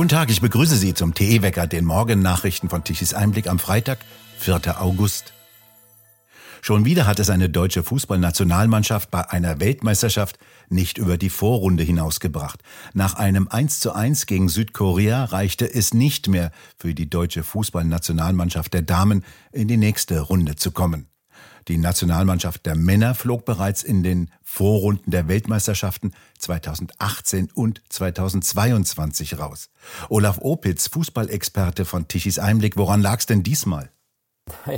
Guten Tag, ich begrüße Sie zum TE-Wecker, den Morgennachrichten von Tichys Einblick am Freitag, 4. August. Schon wieder hat es eine deutsche Fußballnationalmannschaft bei einer Weltmeisterschaft nicht über die Vorrunde hinausgebracht. Nach einem 1 zu 1 gegen Südkorea reichte es nicht mehr für die deutsche Fußballnationalmannschaft der Damen in die nächste Runde zu kommen. Die Nationalmannschaft der Männer flog bereits in den Vorrunden der Weltmeisterschaften 2018 und 2022 raus. Olaf Opitz, Fußballexperte von Tichys Einblick, woran lag's denn diesmal?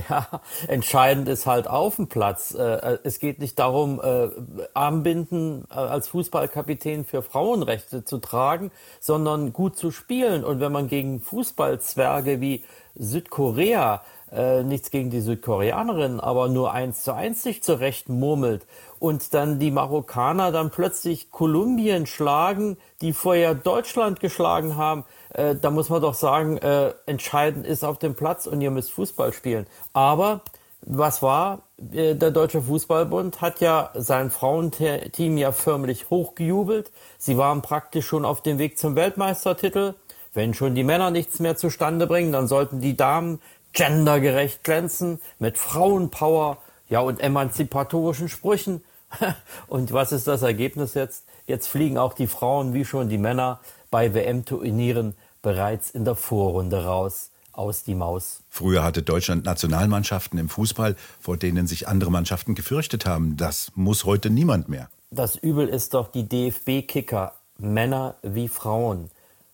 Ja, entscheidend ist halt auf dem Platz. Äh, äh, es geht nicht darum, äh, Armbinden als Fußballkapitän für Frauenrechte zu tragen, sondern gut zu spielen. Und wenn man gegen Fußballzwerge wie Südkorea äh, nichts gegen die Südkoreanerin, aber nur eins zu eins sich zurecht murmelt und dann die Marokkaner dann plötzlich Kolumbien schlagen, die vorher Deutschland geschlagen haben, äh, da muss man doch sagen, äh, entscheidend ist auf dem Platz und ihr müsst Fußball spielen. Aber was war? Äh, der Deutsche Fußballbund hat ja sein Frauenteam ja förmlich hochgejubelt. Sie waren praktisch schon auf dem Weg zum Weltmeistertitel. Wenn schon die Männer nichts mehr zustande bringen, dann sollten die Damen gendergerecht glänzen, mit Frauenpower, ja, und emanzipatorischen Sprüchen. und was ist das Ergebnis jetzt? Jetzt fliegen auch die Frauen wie schon die Männer bei WM-Turnieren bereits in der Vorrunde raus. Aus die Maus. Früher hatte Deutschland Nationalmannschaften im Fußball, vor denen sich andere Mannschaften gefürchtet haben. Das muss heute niemand mehr. Das Übel ist doch, die DFB-Kicker, Männer wie Frauen,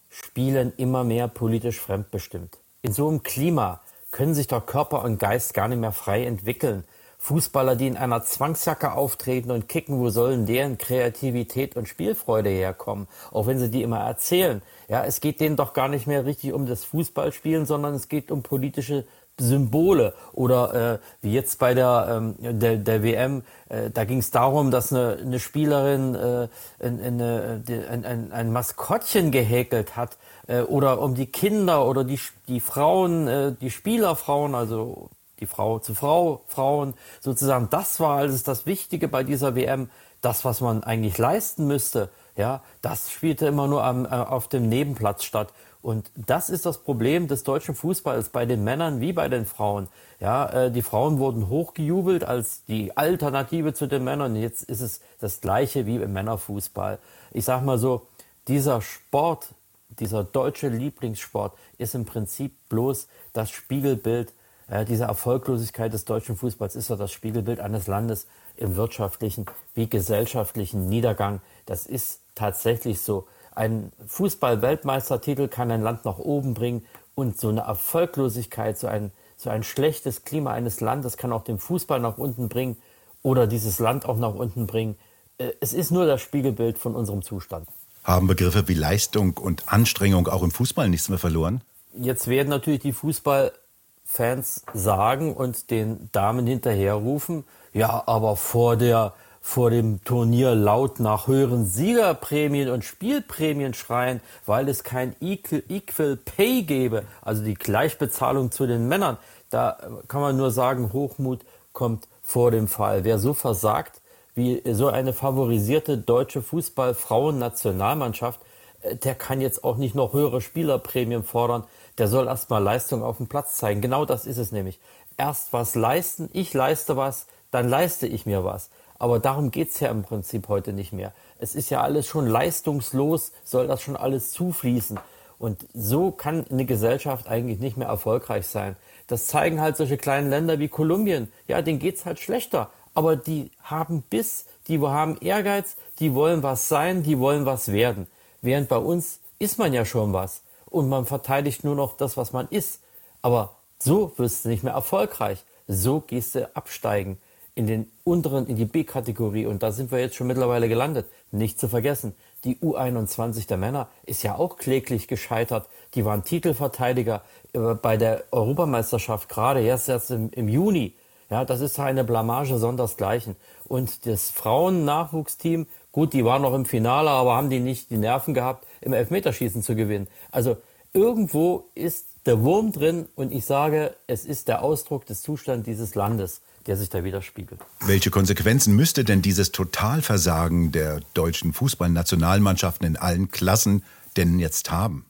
spielen immer mehr politisch fremdbestimmt. In so einem Klima können sich doch Körper und Geist gar nicht mehr frei entwickeln. Fußballer, die in einer Zwangsjacke auftreten und kicken, wo sollen deren Kreativität und Spielfreude herkommen? Auch wenn sie die immer erzählen. Ja, es geht denen doch gar nicht mehr richtig um das Fußballspielen, sondern es geht um politische Symbole oder äh, wie jetzt bei der ähm, der, der WM, äh, da ging es darum, dass eine, eine Spielerin äh, eine, ein, ein, ein Maskottchen gehäkelt hat äh, oder um die Kinder oder die die Frauen, äh, die Spielerfrauen, also die Frau zu Frau, Frauen sozusagen. Das war alles das Wichtige bei dieser WM, das was man eigentlich leisten müsste. Ja, das spielte immer nur am, äh, auf dem Nebenplatz statt. Und das ist das Problem des deutschen Fußballs bei den Männern wie bei den Frauen. Ja, äh, die Frauen wurden hochgejubelt als die Alternative zu den Männern. Jetzt ist es das Gleiche wie im Männerfußball. Ich sag mal so, dieser Sport, dieser deutsche Lieblingssport ist im Prinzip bloß das Spiegelbild äh, diese Erfolglosigkeit des deutschen Fußballs ist ja das Spiegelbild eines Landes im wirtschaftlichen wie gesellschaftlichen Niedergang. Das ist tatsächlich so. Ein Fußball-Weltmeistertitel kann ein Land nach oben bringen und so eine Erfolglosigkeit, so ein, so ein schlechtes Klima eines Landes kann auch den Fußball nach unten bringen oder dieses Land auch nach unten bringen. Äh, es ist nur das Spiegelbild von unserem Zustand. Haben Begriffe wie Leistung und Anstrengung auch im Fußball nichts mehr verloren? Jetzt werden natürlich die Fußballfans sagen und den Damen hinterherrufen, ja, aber vor der vor dem Turnier laut nach höheren Siegerprämien und Spielprämien schreien, weil es kein Equal, Equal Pay gäbe, also die Gleichbezahlung zu den Männern. Da kann man nur sagen, Hochmut kommt vor dem Fall. Wer so versagt wie so eine favorisierte deutsche Fußball-Frauen-Nationalmannschaft, äh, der kann jetzt auch nicht noch höhere Spielerprämien fordern. Der soll erstmal Leistung auf dem Platz zeigen. Genau das ist es nämlich. Erst was leisten, ich leiste was, dann leiste ich mir was. Aber darum geht's ja im Prinzip heute nicht mehr. Es ist ja alles schon leistungslos, soll das schon alles zufließen. Und so kann eine Gesellschaft eigentlich nicht mehr erfolgreich sein. Das zeigen halt solche kleinen Länder wie Kolumbien. Ja, denen geht's halt schlechter. Aber die haben Biss, die haben Ehrgeiz, die wollen was sein, die wollen was werden. Während bei uns ist man ja schon was. Und man verteidigt nur noch das, was man ist. Aber so wirst du nicht mehr erfolgreich. So gehst du absteigen in den unteren, in die B-Kategorie. Und da sind wir jetzt schon mittlerweile gelandet. Nicht zu vergessen, die U21 der Männer ist ja auch kläglich gescheitert. Die waren Titelverteidiger äh, bei der Europameisterschaft gerade erst, erst im, im Juni. Ja, das ist eine Blamage sondersgleichen. Und das Frauen-Nachwuchsteam, gut, die waren noch im Finale, aber haben die nicht die Nerven gehabt, im Elfmeterschießen zu gewinnen. Also irgendwo ist der Wurm drin und ich sage, es ist der Ausdruck des Zustands dieses Landes der sich da widerspiegelt. Welche Konsequenzen müsste denn dieses Totalversagen der deutschen Fußballnationalmannschaften in allen Klassen denn jetzt haben?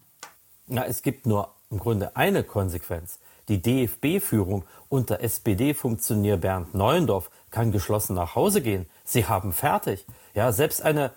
Na, es gibt nur im Grunde eine Konsequenz. Die DFB-Führung unter SPD-Funktionär Bernd Neuendorf kann geschlossen nach Hause gehen. Sie haben fertig. Ja, selbst eine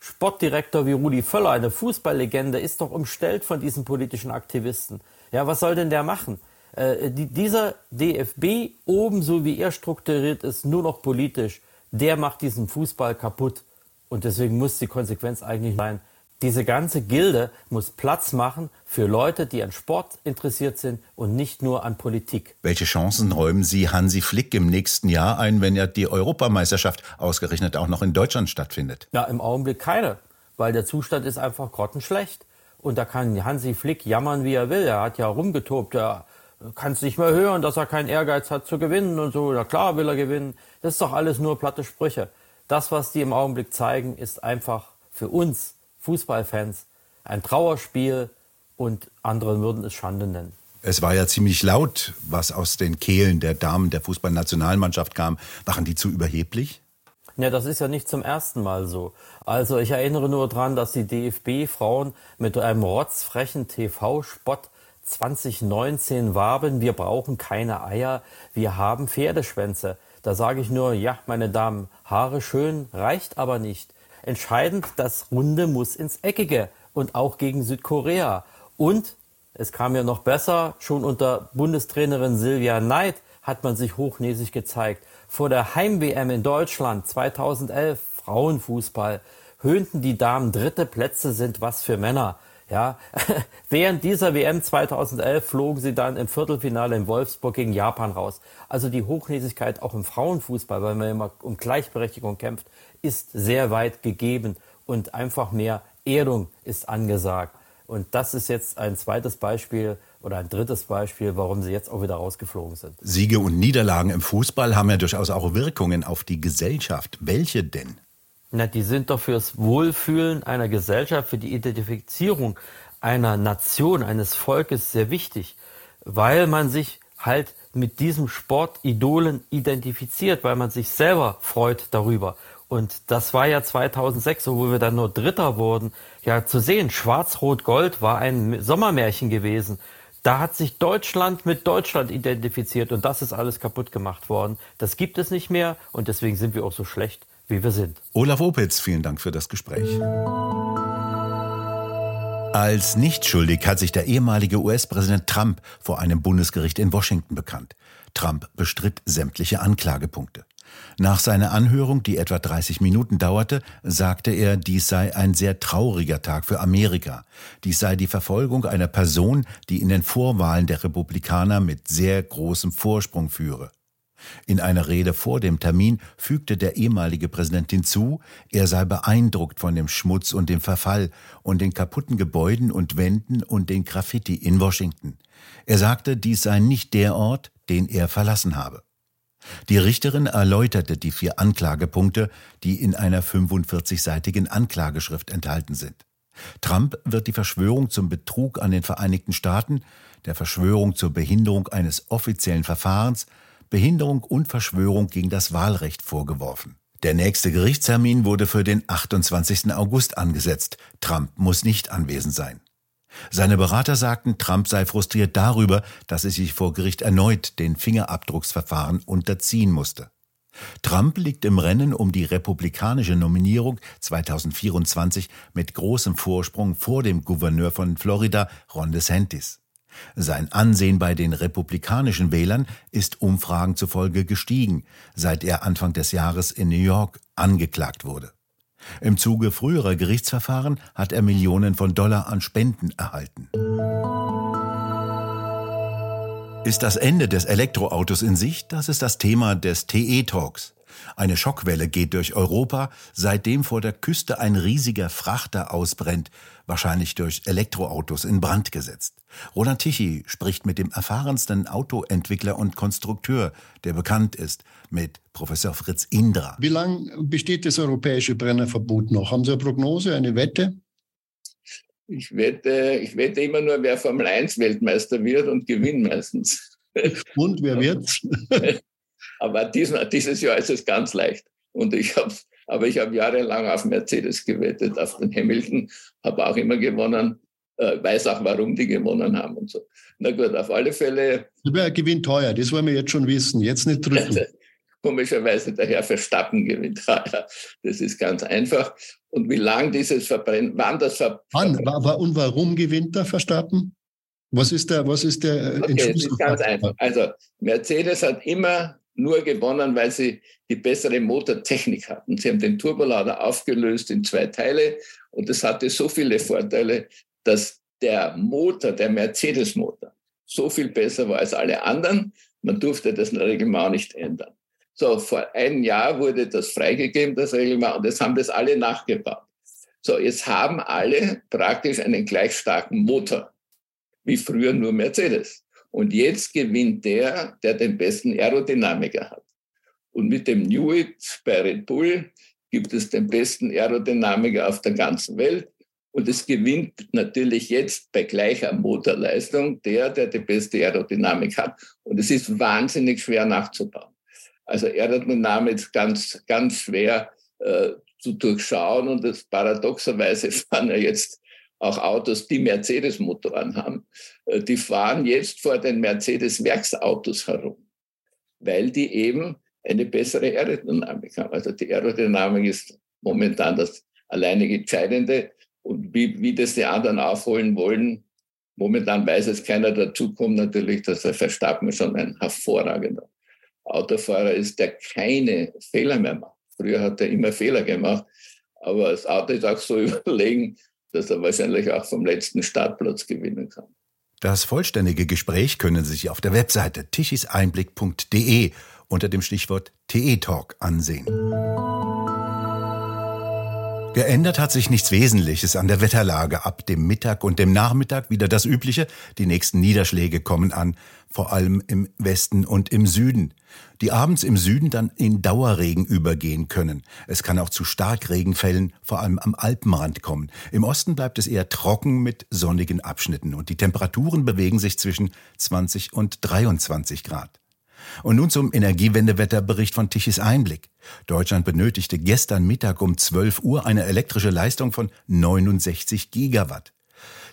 Sportdirektor wie Rudi Völler, eine Fußballlegende, ist doch umstellt von diesen politischen Aktivisten. Ja, was soll denn der machen? Äh, die, dieser DFB oben, so wie er strukturiert ist, nur noch politisch, der macht diesen Fußball kaputt. Und deswegen muss die Konsequenz eigentlich sein, diese ganze Gilde muss Platz machen für Leute, die an Sport interessiert sind und nicht nur an Politik. Welche Chancen räumen Sie Hansi Flick im nächsten Jahr ein, wenn ja die Europameisterschaft ausgerechnet auch noch in Deutschland stattfindet? Ja, im Augenblick keine, weil der Zustand ist einfach grottenschlecht. Und da kann Hansi Flick jammern, wie er will. Er hat ja rumgetobt, er kann es nicht mehr hören, dass er keinen Ehrgeiz hat zu gewinnen und so. Na klar will er gewinnen. Das ist doch alles nur platte Sprüche. Das, was die im Augenblick zeigen, ist einfach für uns Fußballfans ein Trauerspiel und andere würden es Schande nennen. Es war ja ziemlich laut, was aus den Kehlen der Damen der Fußballnationalmannschaft kam. Waren die zu überheblich? Ja, das ist ja nicht zum ersten Mal so. Also ich erinnere nur daran, dass die DFB-Frauen mit einem rotzfrechen TV-Spott 2019 warben, wir brauchen keine Eier, wir haben Pferdeschwänze. Da sage ich nur, ja, meine Damen, Haare schön, reicht aber nicht. Entscheidend, das Runde muss ins Eckige und auch gegen Südkorea. Und es kam ja noch besser, schon unter Bundestrainerin Silvia Neid hat man sich hochnäsig gezeigt. Vor der Heim-WM in Deutschland 2011, Frauenfußball, höhnten die Damen dritte Plätze sind was für Männer. Ja, während dieser WM 2011 flogen sie dann im Viertelfinale in Wolfsburg gegen Japan raus. Also die Hochnäsigkeit auch im Frauenfußball, weil man immer um Gleichberechtigung kämpft, ist sehr weit gegeben und einfach mehr Erdung ist angesagt. Und das ist jetzt ein zweites Beispiel oder ein drittes Beispiel, warum sie jetzt auch wieder rausgeflogen sind. Siege und Niederlagen im Fußball haben ja durchaus auch Wirkungen auf die Gesellschaft. Welche denn? Na, die sind doch fürs Wohlfühlen einer Gesellschaft, für die Identifizierung einer Nation, eines Volkes sehr wichtig, weil man sich halt mit diesem Sportidolen identifiziert, weil man sich selber freut darüber. Und das war ja 2006, wo wir dann nur Dritter wurden, ja zu sehen. Schwarz-Rot-Gold war ein Sommermärchen gewesen. Da hat sich Deutschland mit Deutschland identifiziert und das ist alles kaputt gemacht worden. Das gibt es nicht mehr und deswegen sind wir auch so schlecht, wie wir sind. Olaf Opitz, vielen Dank für das Gespräch. Als nicht schuldig hat sich der ehemalige US-Präsident Trump vor einem Bundesgericht in Washington bekannt. Trump bestritt sämtliche Anklagepunkte. Nach seiner Anhörung, die etwa 30 Minuten dauerte, sagte er, dies sei ein sehr trauriger Tag für Amerika. Dies sei die Verfolgung einer Person, die in den Vorwahlen der Republikaner mit sehr großem Vorsprung führe. In einer Rede vor dem Termin fügte der ehemalige Präsident hinzu, er sei beeindruckt von dem Schmutz und dem Verfall und den kaputten Gebäuden und Wänden und den Graffiti in Washington. Er sagte, dies sei nicht der Ort, den er verlassen habe. Die Richterin erläuterte die vier Anklagepunkte, die in einer 45-seitigen Anklageschrift enthalten sind. Trump wird die Verschwörung zum Betrug an den Vereinigten Staaten, der Verschwörung zur Behinderung eines offiziellen Verfahrens, Behinderung und Verschwörung gegen das Wahlrecht vorgeworfen. Der nächste Gerichtstermin wurde für den 28. August angesetzt. Trump muss nicht anwesend sein. Seine Berater sagten, Trump sei frustriert darüber, dass er sich vor Gericht erneut den Fingerabdrucksverfahren unterziehen musste. Trump liegt im Rennen um die republikanische Nominierung 2024 mit großem Vorsprung vor dem Gouverneur von Florida, Ron DeSantis. Sein Ansehen bei den republikanischen Wählern ist Umfragen zufolge gestiegen, seit er Anfang des Jahres in New York angeklagt wurde. Im Zuge früherer Gerichtsverfahren hat er Millionen von Dollar an Spenden erhalten. Ist das Ende des Elektroautos in Sicht? Das ist das Thema des TE-Talks. Eine Schockwelle geht durch Europa, seitdem vor der Küste ein riesiger Frachter ausbrennt, wahrscheinlich durch Elektroautos in Brand gesetzt. Roland Tichy spricht mit dem erfahrensten Autoentwickler und Konstrukteur, der bekannt ist, mit Professor Fritz Indra. Wie lange besteht das europäische Brennerverbot noch? Haben Sie eine Prognose, eine Wette? Ich wette, ich wette immer nur, wer Formel 1 Weltmeister wird und gewinnt meistens. Und wer wird's? Aber diesen, dieses Jahr ist es ganz leicht. Und ich habe, aber ich habe jahrelang auf Mercedes gewettet, auf den Hamilton, habe auch immer gewonnen. äh, weiß auch, warum die gewonnen haben und so. Na gut, auf alle Fälle. Wer gewinnt teuer? Das wollen wir jetzt schon wissen. Jetzt nicht drücken. Komischerweise der Herr Verstappen gewinnt. Das ist ganz einfach. Und wie lang dieses Verbrennen, wann das Verbrennen. Wann, und warum gewinnt der Verstappen? Was ist der, was ist der okay, Es ist ganz einfach. Also Mercedes hat immer nur gewonnen, weil sie die bessere Motortechnik hatten. Sie haben den Turbolader aufgelöst in zwei Teile und das hatte so viele Vorteile, dass der Motor, der Mercedes-Motor, so viel besser war als alle anderen. Man durfte das Reglement nicht ändern. So, vor einem Jahr wurde das freigegeben, das Reglement, und jetzt haben das alle nachgebaut. So, jetzt haben alle praktisch einen gleich starken Motor, wie früher nur Mercedes. Und jetzt gewinnt der, der den besten Aerodynamiker hat. Und mit dem Newitt bei Red Bull gibt es den besten Aerodynamiker auf der ganzen Welt. Und es gewinnt natürlich jetzt bei gleicher Motorleistung der, der die beste Aerodynamik hat. Und es ist wahnsinnig schwer nachzubauen. Also Aerodynamik ist ganz, ganz schwer äh, zu durchschauen. Und das paradoxerweise fahren ja jetzt auch Autos, die Mercedes-Motoren haben. Äh, die fahren jetzt vor den Mercedes-Werksautos herum, weil die eben eine bessere Aerodynamik haben. Also die Aerodynamik ist momentan das alleinige Entscheidende. Und wie, wie das die anderen aufholen wollen, momentan weiß es keiner. Dazu kommt natürlich, dass der Verstappen schon ein hervorragender Autofahrer ist, der keine Fehler mehr macht. Früher hat er immer Fehler gemacht, aber das Auto ist auch so überlegen, dass er wahrscheinlich auch vom letzten Startplatz gewinnen kann. Das vollständige Gespräch können Sie sich auf der Webseite tichiseinblick.de unter dem Stichwort TE Talk ansehen. Geändert hat sich nichts Wesentliches an der Wetterlage. Ab dem Mittag und dem Nachmittag wieder das Übliche. Die nächsten Niederschläge kommen an, vor allem im Westen und im Süden, die abends im Süden dann in Dauerregen übergehen können. Es kann auch zu Starkregenfällen, vor allem am Alpenrand kommen. Im Osten bleibt es eher trocken mit sonnigen Abschnitten und die Temperaturen bewegen sich zwischen 20 und 23 Grad. Und nun zum Energiewendewetterbericht von Tichys Einblick. Deutschland benötigte gestern Mittag um 12 Uhr eine elektrische Leistung von 69 Gigawatt.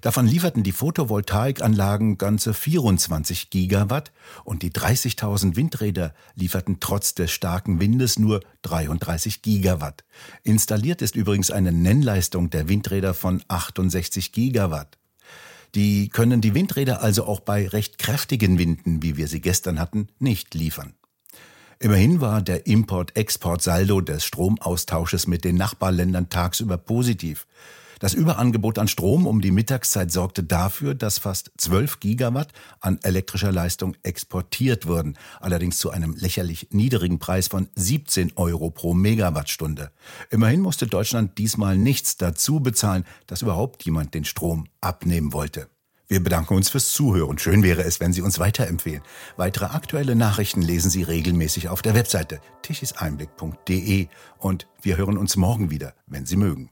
Davon lieferten die Photovoltaikanlagen ganze 24 Gigawatt und die 30.000 Windräder lieferten trotz des starken Windes nur 33 Gigawatt. Installiert ist übrigens eine Nennleistung der Windräder von 68 Gigawatt. Die können die Windräder also auch bei recht kräftigen Winden, wie wir sie gestern hatten, nicht liefern. Immerhin war der Import-Export-Saldo des Stromaustausches mit den Nachbarländern tagsüber positiv. Das Überangebot an Strom um die Mittagszeit sorgte dafür, dass fast 12 Gigawatt an elektrischer Leistung exportiert wurden, allerdings zu einem lächerlich niedrigen Preis von 17 Euro pro Megawattstunde. Immerhin musste Deutschland diesmal nichts dazu bezahlen, dass überhaupt jemand den Strom abnehmen wollte. Wir bedanken uns fürs Zuhören. Schön wäre es, wenn Sie uns weiterempfehlen. Weitere aktuelle Nachrichten lesen Sie regelmäßig auf der Webseite tichiseinblick.de und wir hören uns morgen wieder, wenn Sie mögen.